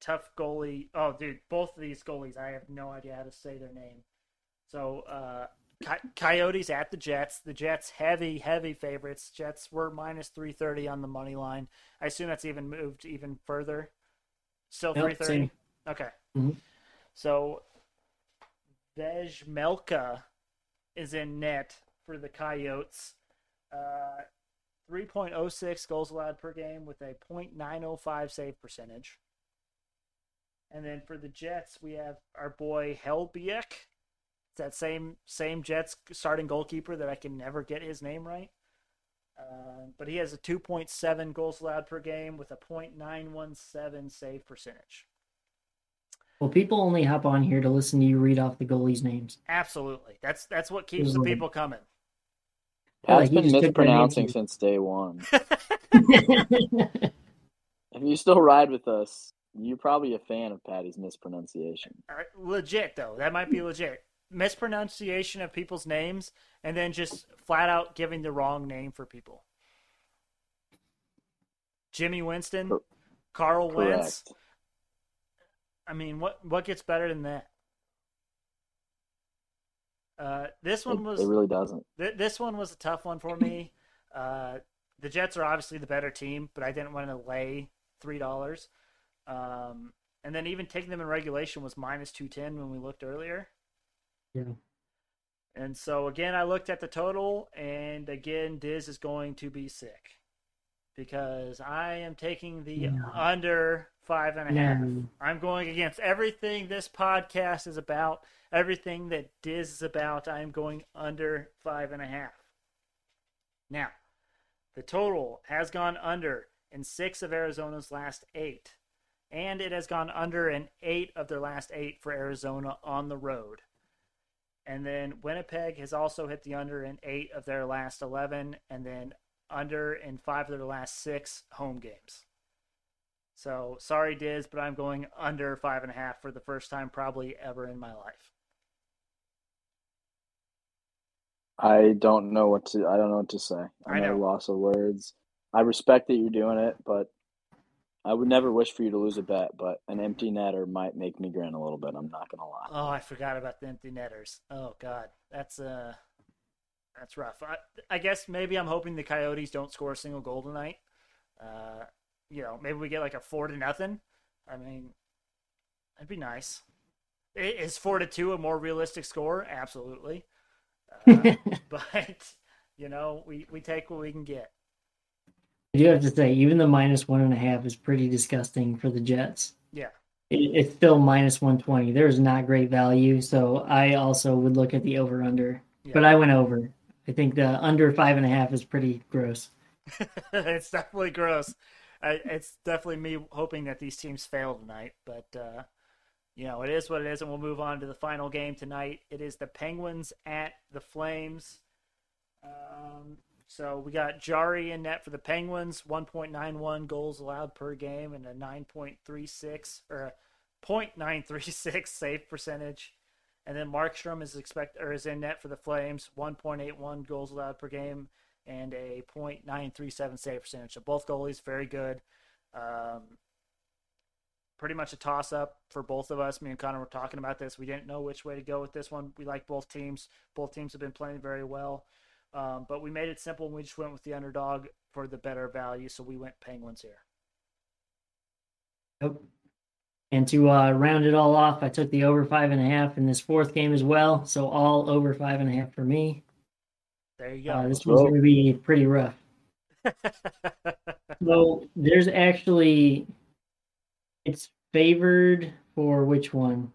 tough goalie. Oh, dude, both of these goalies, I have no idea how to say their name. So uh, Coy- Coyotes at the Jets. The Jets heavy heavy favorites. Jets were minus three thirty on the money line. I assume that's even moved even further. Still three thirty. Okay. Mhm. So Vejmelka is in net for the Coyotes. Uh, 3.06 goals allowed per game with a .905 save percentage. And then for the Jets, we have our boy Helbiek. It's that same same Jets starting goalkeeper that I can never get his name right. Uh, but he has a 2.7 goals allowed per game with a .917 save percentage. Well, people only hop on here to listen to you read off the goalies' names. Absolutely, that's that's what keeps the Mhm. people coming. Yeah, Pat's he been just took their mispronouncing since day one. [laughs] [laughs] If you still ride with us, you're probably a fan of Patty's mispronunciation. All right, legit though, that might be legit. Mispronunciation of people's names, and then just flat out giving the wrong name for people. Jimmy Winston, Carl Wentz. I mean, what what gets better than that? Uh, this one was it really doesn't. Th- this one was a tough one for me. Uh, the Jets are obviously the better team, but I didn't want to lay three dollars. Um, and then even taking them in regulation was minus two ten when we looked earlier. Yeah. And so again, I looked at the total, and again, Diz is going to be sick because I am taking the No. under five and a half. No. I'm going against everything this podcast is about, everything that Diz is about. I am going under five and a half. Now, the total has gone under in six of Arizona's last eight, and it has gone under in eight of their last eight for Arizona on the road. And then Winnipeg has also hit the under in eight of their last 11, and then under in five of their last six home games. So sorry, Diz, but I'm going under five and a half for the first time probably ever in my life. I don't know what to. I don't know what to say. I I'm at a know. loss of words. I respect that you're doing it, but I would never wish for you to lose a bet. But an empty netter might make me grin a little bit. I'm not gonna lie. Oh, I forgot about the empty netters. Oh God, that's uh, that's rough. I, I guess maybe I'm hoping the Coyotes don't score a single goal tonight. Uh, you know, maybe we get like a four to nothing. I mean, that'd be nice. Is four to two a more realistic score? Absolutely. Uh, [laughs] but you know, we we take what we can get. I do have to say, even the minus one and a half is pretty disgusting for the Jets. Yeah. It, it's still minus 120. There's not great value. So I also would look at the over under, Yeah. but I went over. I think the under five and a half is pretty gross. [laughs] it's definitely gross. I, it's definitely me hoping that these teams fail tonight. But uh, you know, it is what it is, and we'll move on to the final game tonight. It is the Penguins at the Flames. Um, so we got Jarry in net for the Penguins, 1.91 goals allowed per game, and a 9.36 or a 0.936 [laughs] save percentage. And then Markstrom is expect or is in net for the Flames, 1.81 goals allowed per game and a .937 save percentage. So both goalies very good. Um, pretty much a toss up for both of us. Me and Connor were talking about this. We didn't know which way to go with this one. We like both teams. Both teams have been playing very well. Um, but we made it simple and we just went with the underdog for the better value. So we went Penguins here. Yep. And to uh, round it all off, I took the over five and a half in this fourth game as well. So all over five and a half for me. There you go. Uh, this one's going to be pretty rough. [laughs] so there's actually, it's favored for which one?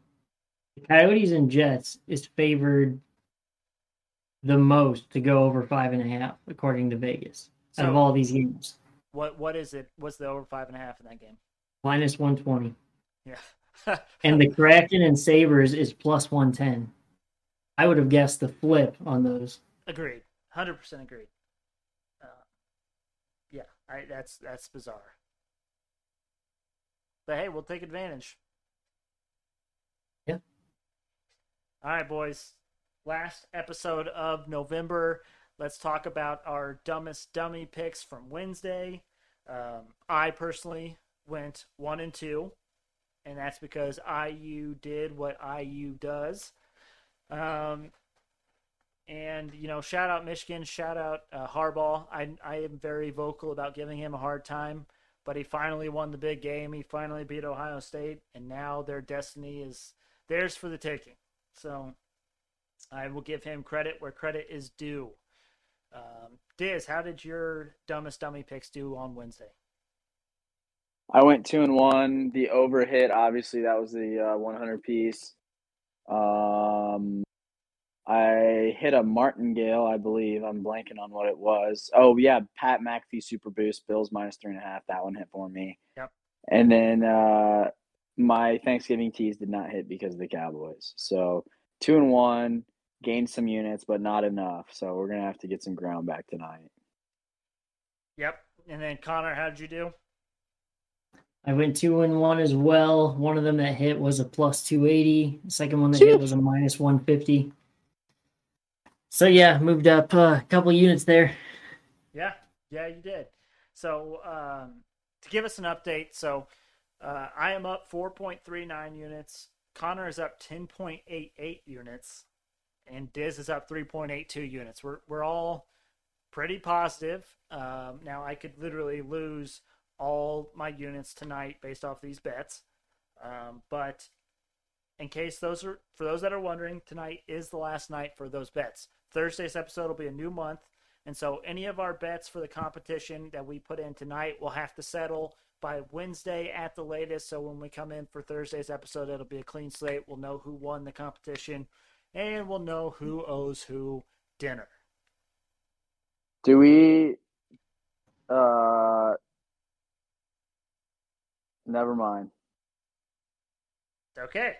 The Coyotes and Jets is favored the most to go over five and a half, according to Vegas, So- out of all these games. what what is it? What's the over five and a half in that game? Minus 120. Yeah. [laughs] And the Kraken and Sabres is plus 110. I would have guessed the flip on those. agreed. Hundred percent agreed. Uh, yeah, I, that's that's bizarre. But hey, we'll take advantage. Yeah. All right, boys. Last episode of November. Let's talk about our dumbest dummy picks from Wednesday. Um, I personally went one and two, and that's because IU did what IU does. Um, and you know, shout out Michigan, shout out uh, Harbaugh. I I am very vocal about giving him a hard time, but he finally won the big game. He finally beat Ohio State, and now their destiny is theirs for the taking. So I will give him credit where credit is due. Um, Diz, how did your dumbest dummy picks do on Wednesday? I went two and one. The over hit, obviously, that was the uh, 100 piece. Um, I hit a martingale, I believe. I'm blanking on what it was. Oh yeah, Pat McAfee super boost, Bills minus three and a half. That one hit for me. Yep. And then uh, my Thanksgiving tease did not hit because of the Cowboys. So two and one, gained some units, but not enough. So we're gonna have to get some ground back tonight. Yep. And then Connor, how did you do? I went two and one as well. One of them that hit was a plus 280. The second one that hit was a minus 150. So yeah, moved up uh, a couple units there. Yeah, yeah, you did. So um, to give us an update, so uh, I am up 4.39 units. Connor is up 10.88 units, and Diz is up 3.82 units. We're we're all pretty positive. Um, now I could literally lose all my units tonight based off these bets, um, but in case those are for those that are wondering, tonight is the last night for those bets. Thursday's episode will be a new month. And so any of our bets for the competition that we put in tonight will have to settle by Wednesday at the latest. So when we come in for Thursday's episode, it'll be a clean slate. We'll know who won the competition and we'll know who owes who dinner. Do we? Uh, never mind. Okay.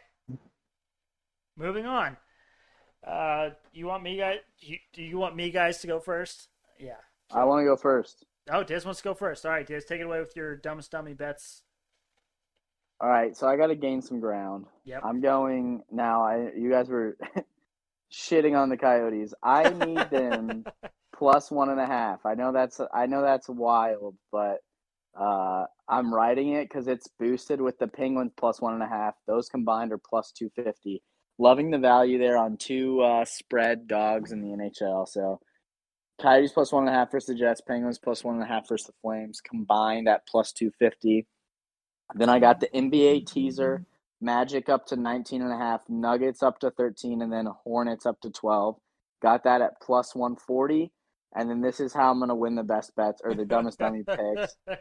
Moving on. Uh, you want me guys? You, do you want me guys to go first? Yeah. I want to go first. Oh, Diz wants to go first. All right, Diz, take it away with your dumbest dummy bets. All right, so I got to gain some ground. Yep. I'm going now. I you guys were [laughs] shitting on the Coyotes. I need them [laughs] plus one and a half. I know that's I know that's wild, but uh, I'm writing it because it's boosted with the Penguins plus one and a half. Those combined are plus two fifty. Loving the value there on two uh, spread dogs in the NHL. So Coyotes plus one and a half versus the Jets. Penguins plus one and a half versus the Flames combined at plus two fifty. Then I got the NBA teaser. Magic up to 19 and a half, Nuggets up to 13, and then Hornets up to 12. Got that at plus 140. And then this is how I'm going to win the best bets or the dumbest dummy picks. [laughs]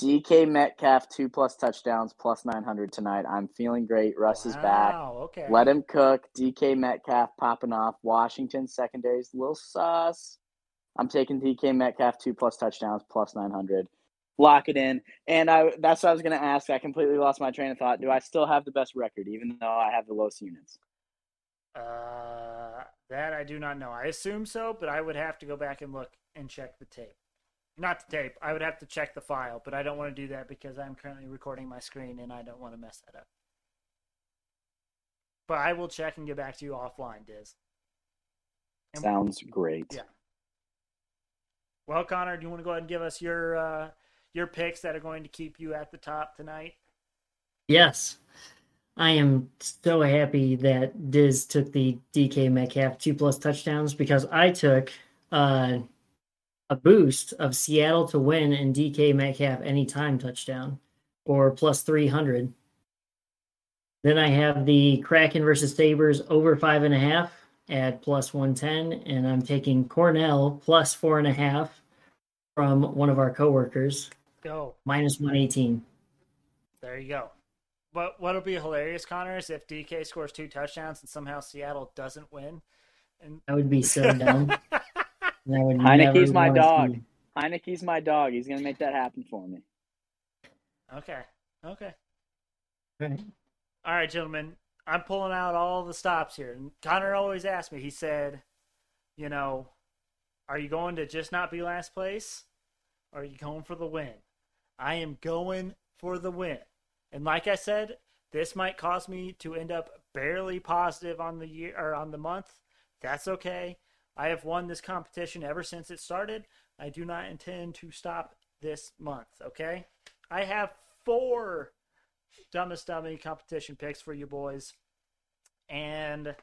DK Metcalf, two plus touchdowns, plus 900 tonight. I'm feeling great. Russ is back. Wow, okay. Let him cook. DK Metcalf popping off. Washington secondary's a little sus. I'm taking DK Metcalf, two plus touchdowns, plus 900. lock it in. And I that's what I was going to ask. I completely lost my train of thought. Do I still have the best record, even though I have the lowest units? Uh, that I do not know. I assume so, but I would have to go back and look and check the tape. Not the tape. I would have to check the file, but I don't want to do that because I'm currently recording my screen and I don't want to mess that up. But I will check and get back to you offline, Diz. And- Sounds great. Yeah. Well, Connor, do you want to go ahead and give us your uh, your picks that are going to keep you at the top tonight? Yes. I am so happy that Diz took the DK Metcalf two plus touchdowns because I took uh, a boost of Seattle to win and DK Metcalf anytime touchdown or plus 300. Then I have the Kraken versus Sabres over five and a half at plus 110. And I'm taking Cornell plus four and a half from one of our coworkers Go. minus 118. There you go. But what'll be hilarious, Connor, is if DK scores two touchdowns and somehow Seattle doesn't win. And That would be so dumb. [laughs] And I would Heinicke's my dog. see- Heinicke's my dog. He's going to make that happen for me. okay, okay, Right. all right, gentlemen. I'm pulling out all the stops here. And Connor always asked me. He said, "You know, are you going to just not be last place, or are you going for the win?" I am going for the win. And like I said, this might cause me to end up barely positive on the year or on the month. That's okay. I have won this competition ever since it started. I do not intend to stop this month, okay? I have four dumbest dummy competition picks for you boys. And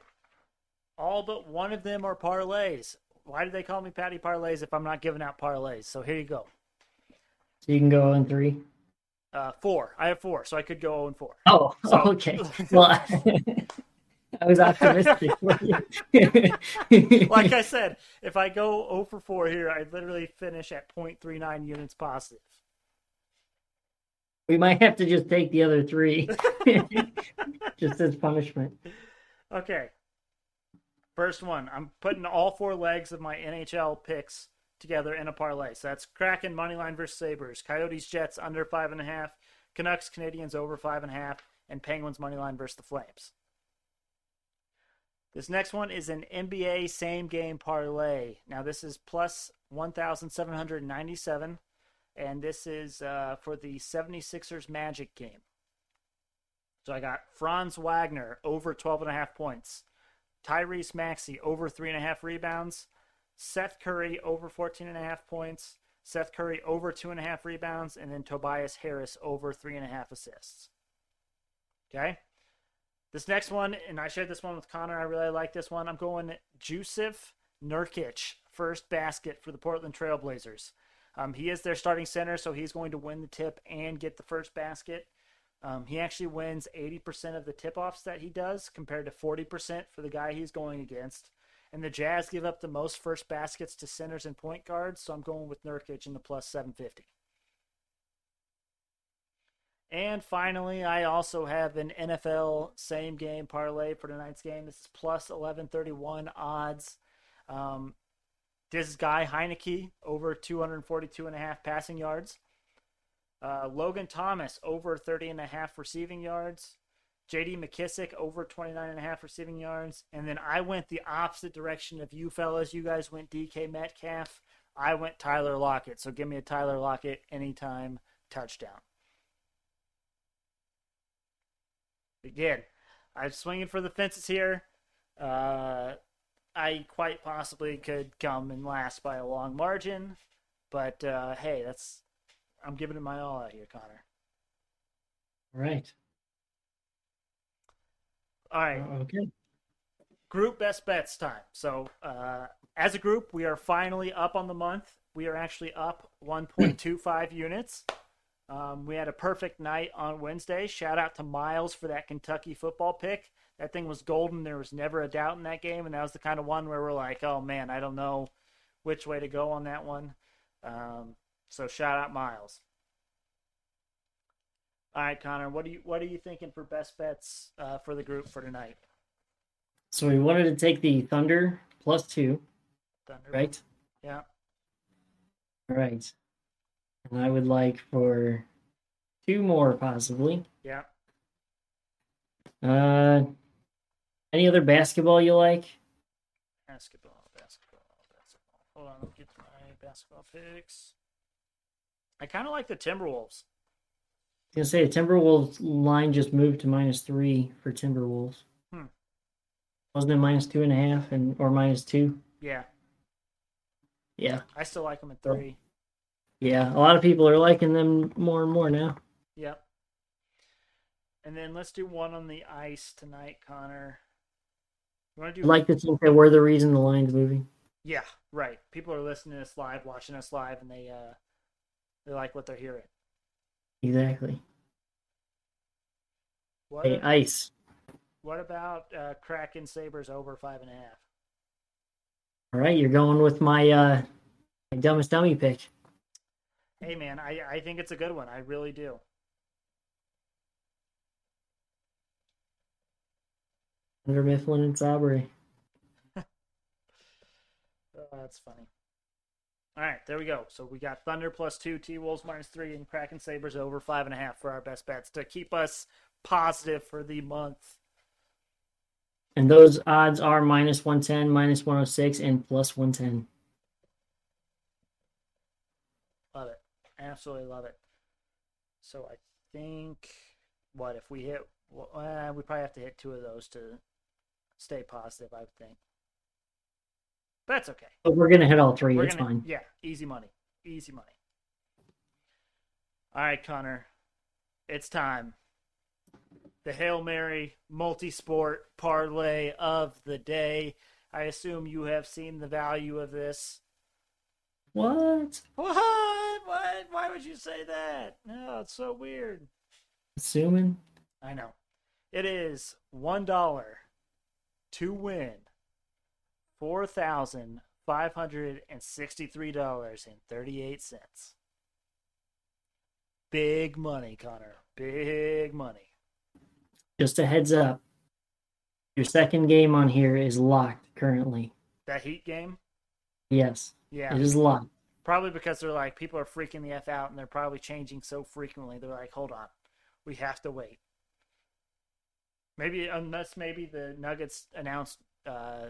all but one of them are parlays. Why do they call me Patty Parlays if I'm not giving out parlays? So here you go. So you can go on three. Uh, four. I have four, so I could go 0 and 4. Oh, [laughs] So- okay. Well, [laughs] I was optimistic. [laughs] like I said, if I go 0 for 4 here, I literally finish at 0.39 units positive. We might have to just take the other three, [laughs] [laughs] just as punishment. Okay. First one. I'm putting all four legs of my NHL picks together in a parlay. So that's Kraken moneyline versus Sabres, Coyotes Jets under five and a half, Canucks Canadiens over five and a half, and Penguins moneyline versus the Flames. This next one is an NBA same game parlay. Now this is plus 1,797, and this is uh, for the 76ers Magic game. So I got Franz Wagner over 12 and a half points, Tyrese Maxey over three and a half rebounds, Seth Curry over 14 and a half points, Seth Curry over two and a half rebounds, and then Tobias Harris over three and a half assists. Okay. This next one, and I shared this one with Connor. I really like this one. I'm going Jusuf Nurkic, first basket for the Portland Trailblazers. Um, he is their starting center, so he's going to win the tip and get the first basket. Um, he actually wins 80% of the tip offs that he does compared to 40% for the guy he's going against. And the Jazz give up the most first baskets to centers and point guards, so I'm going with Nurkic in the plus 750. And finally, I also have an NFL same game parlay for tonight's game. This is plus 1131 odds. Um, this guy, Heinicke, over 242 and a half passing yards. Uh, Logan Thomas over 30 and a half receiving yards. JD McKissic over 29 and a half receiving yards. And then I went the opposite direction of you fellas. You guys went DK Metcalf. I went Tyler Lockett. So give me a Tyler Lockett anytime touchdown. Again, I'm swinging for the fences here. Uh, I quite possibly could come in last by a long margin. But uh, hey, that's I'm giving it my all out here, Connor. All right. All right, Okay. group best bets time. So, uh, as a group, we are finally up on the month. We are actually up 1.25 [clears throat] units. Um, we had a perfect night on Wednesday. Shout out to Miles for that Kentucky football pick. That thing was golden. There was never a doubt in that game, and that was the kind of one where we're like, "Oh man, I don't know which way to go on that one." Um, so shout out Miles. All right, Connor, what are you what are you thinking for best bets uh, for the group for tonight? So we wanted to take the Thunder plus two, Thunder. right? Yeah. All right. And I would like for two more, possibly. Yeah. Uh, any other basketball you like? Basketball, basketball, basketball. Hold on, let me get my basketball picks. I kind of like the Timberwolves. I was gonna say the Timberwolves line just moved to minus three for Timberwolves. Hmm. Wasn't it minus two and a half and or minus two? Yeah, Yeah, I still like them at Oh. three. yeah. A lot of people are liking them more and more now. Yep. And then let's do one on the ice tonight, Connor. You want to do I'd like to think that we're the reason the line's moving. Yeah, right. People are listening to us live, watching us live, and they uh they like what they're hearing. Exactly. What Hey, ice. what about uh Kraken Sabres over five and a half? All right, you're going with my uh my dumbest dummy pick. Hey man, I, I think it's a good one. I really do. Under Mifflin and Sabri. Oh, that's funny. All right, there we go. So we got Thunder plus two, T Wolves minus three, and Kraken Sabres over five and a half for our best bets to keep us positive for the month. And those odds are minus 110, minus 106, and plus 110. Love it. Absolutely love it. So I think what if we hit? Well, uh, we probably have to hit two of those to stay positive. I would think. But that's okay. But we're going to hit all 3 We're it's gonna, fine. yeah, easy money, easy money. All right, Connor, it's time. The Hail Mary multi-sport parlay of the day. I assume you have seen the value of this. What? What? What? Why would you say that? No, it's so weird. Assuming? I know. It is one dollar to win four thousand five hundred and sixty-three dollars and thirty-eight cents. Big money, Connor. Big money. Just a heads up. Your second game on here is locked currently. That Heat game. Yes, Yeah, it is locked. probably because they're like people are freaking the f out, and they're probably changing so frequently. They're like, hold on, we have to wait. Maybe unless maybe the Nuggets announced uh,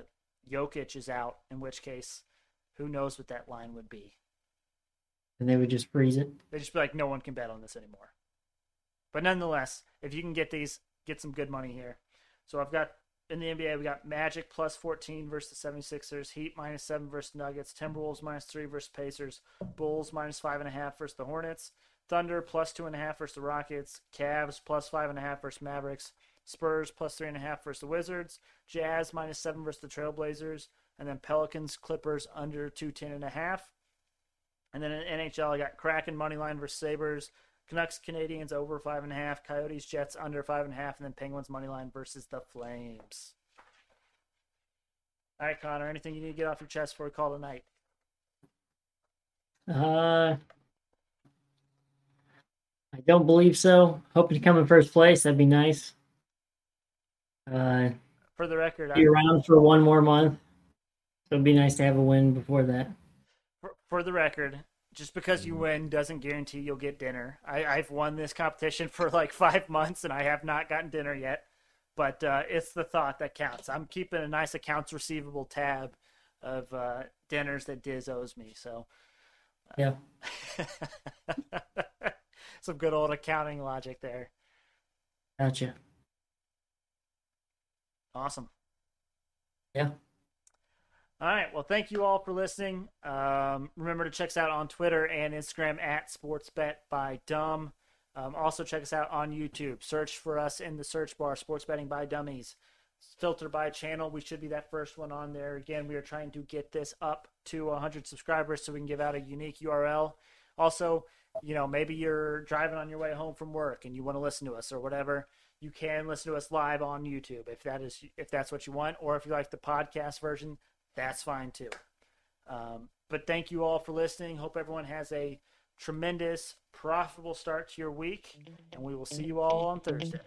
Jokic is out, in which case, who knows what that line would be. And they would just freeze it. They just be like, no one can bet on this anymore. But nonetheless, if you can get these, get some good money here. So I've got in the NBA, we got Magic plus 14 versus the 76ers, Heat minus 7 versus Nuggets, Timberwolves minus 3 versus Pacers, Bulls minus 5.5 versus the Hornets, Thunder plus 2.5 versus the Rockets, Cavs plus 5.5 versus Mavericks, Spurs plus 3.5 versus the Wizards, Jazz minus 7 versus the Trailblazers, and then Pelicans, Clippers under 210.5. And then in NHL, I got Kraken money line versus Sabres, Canucks Canadiens over five and a half, Coyotes Jets under five and a half, and then Penguins money line versus the Flames. All right, Connor. Anything you need to get off your chest before we call tonight? Uh, I don't believe so. Hoping to come in first place. That'd be nice. Uh, For the record, be I, around for one more month. So it'd be nice to have a win before that. for, for the record, just because you win doesn't guarantee you'll get dinner. I, I've won this competition for like [laughs] five months and I have not gotten dinner yet. But uh, it's the thought that counts. I'm keeping a nice accounts receivable tab of uh, dinners that Diz owes me. So Yeah. [laughs] some good old accounting logic there. Gotcha. Awesome. Yeah. All right. Well, thank you all for listening. Um, remember to check us out on Twitter and Instagram at SportsBet by Dumb. Um, also, check us out on YouTube. Search for us in the search bar, Sports Betting by Dummies. Filter by channel. We should be that first one on there. Again, we are trying to get this up to 100 subscribers so we can give out a unique URL. Also, you know, maybe you're driving on your way home from work and you want to listen to us or whatever. You can listen to us live on YouTube if that is if that's what you want, or if you like the podcast version, that's fine too. Um, but thank you all for listening. Hope everyone has a tremendous, profitable start to your week, and we will see you all on Thursday.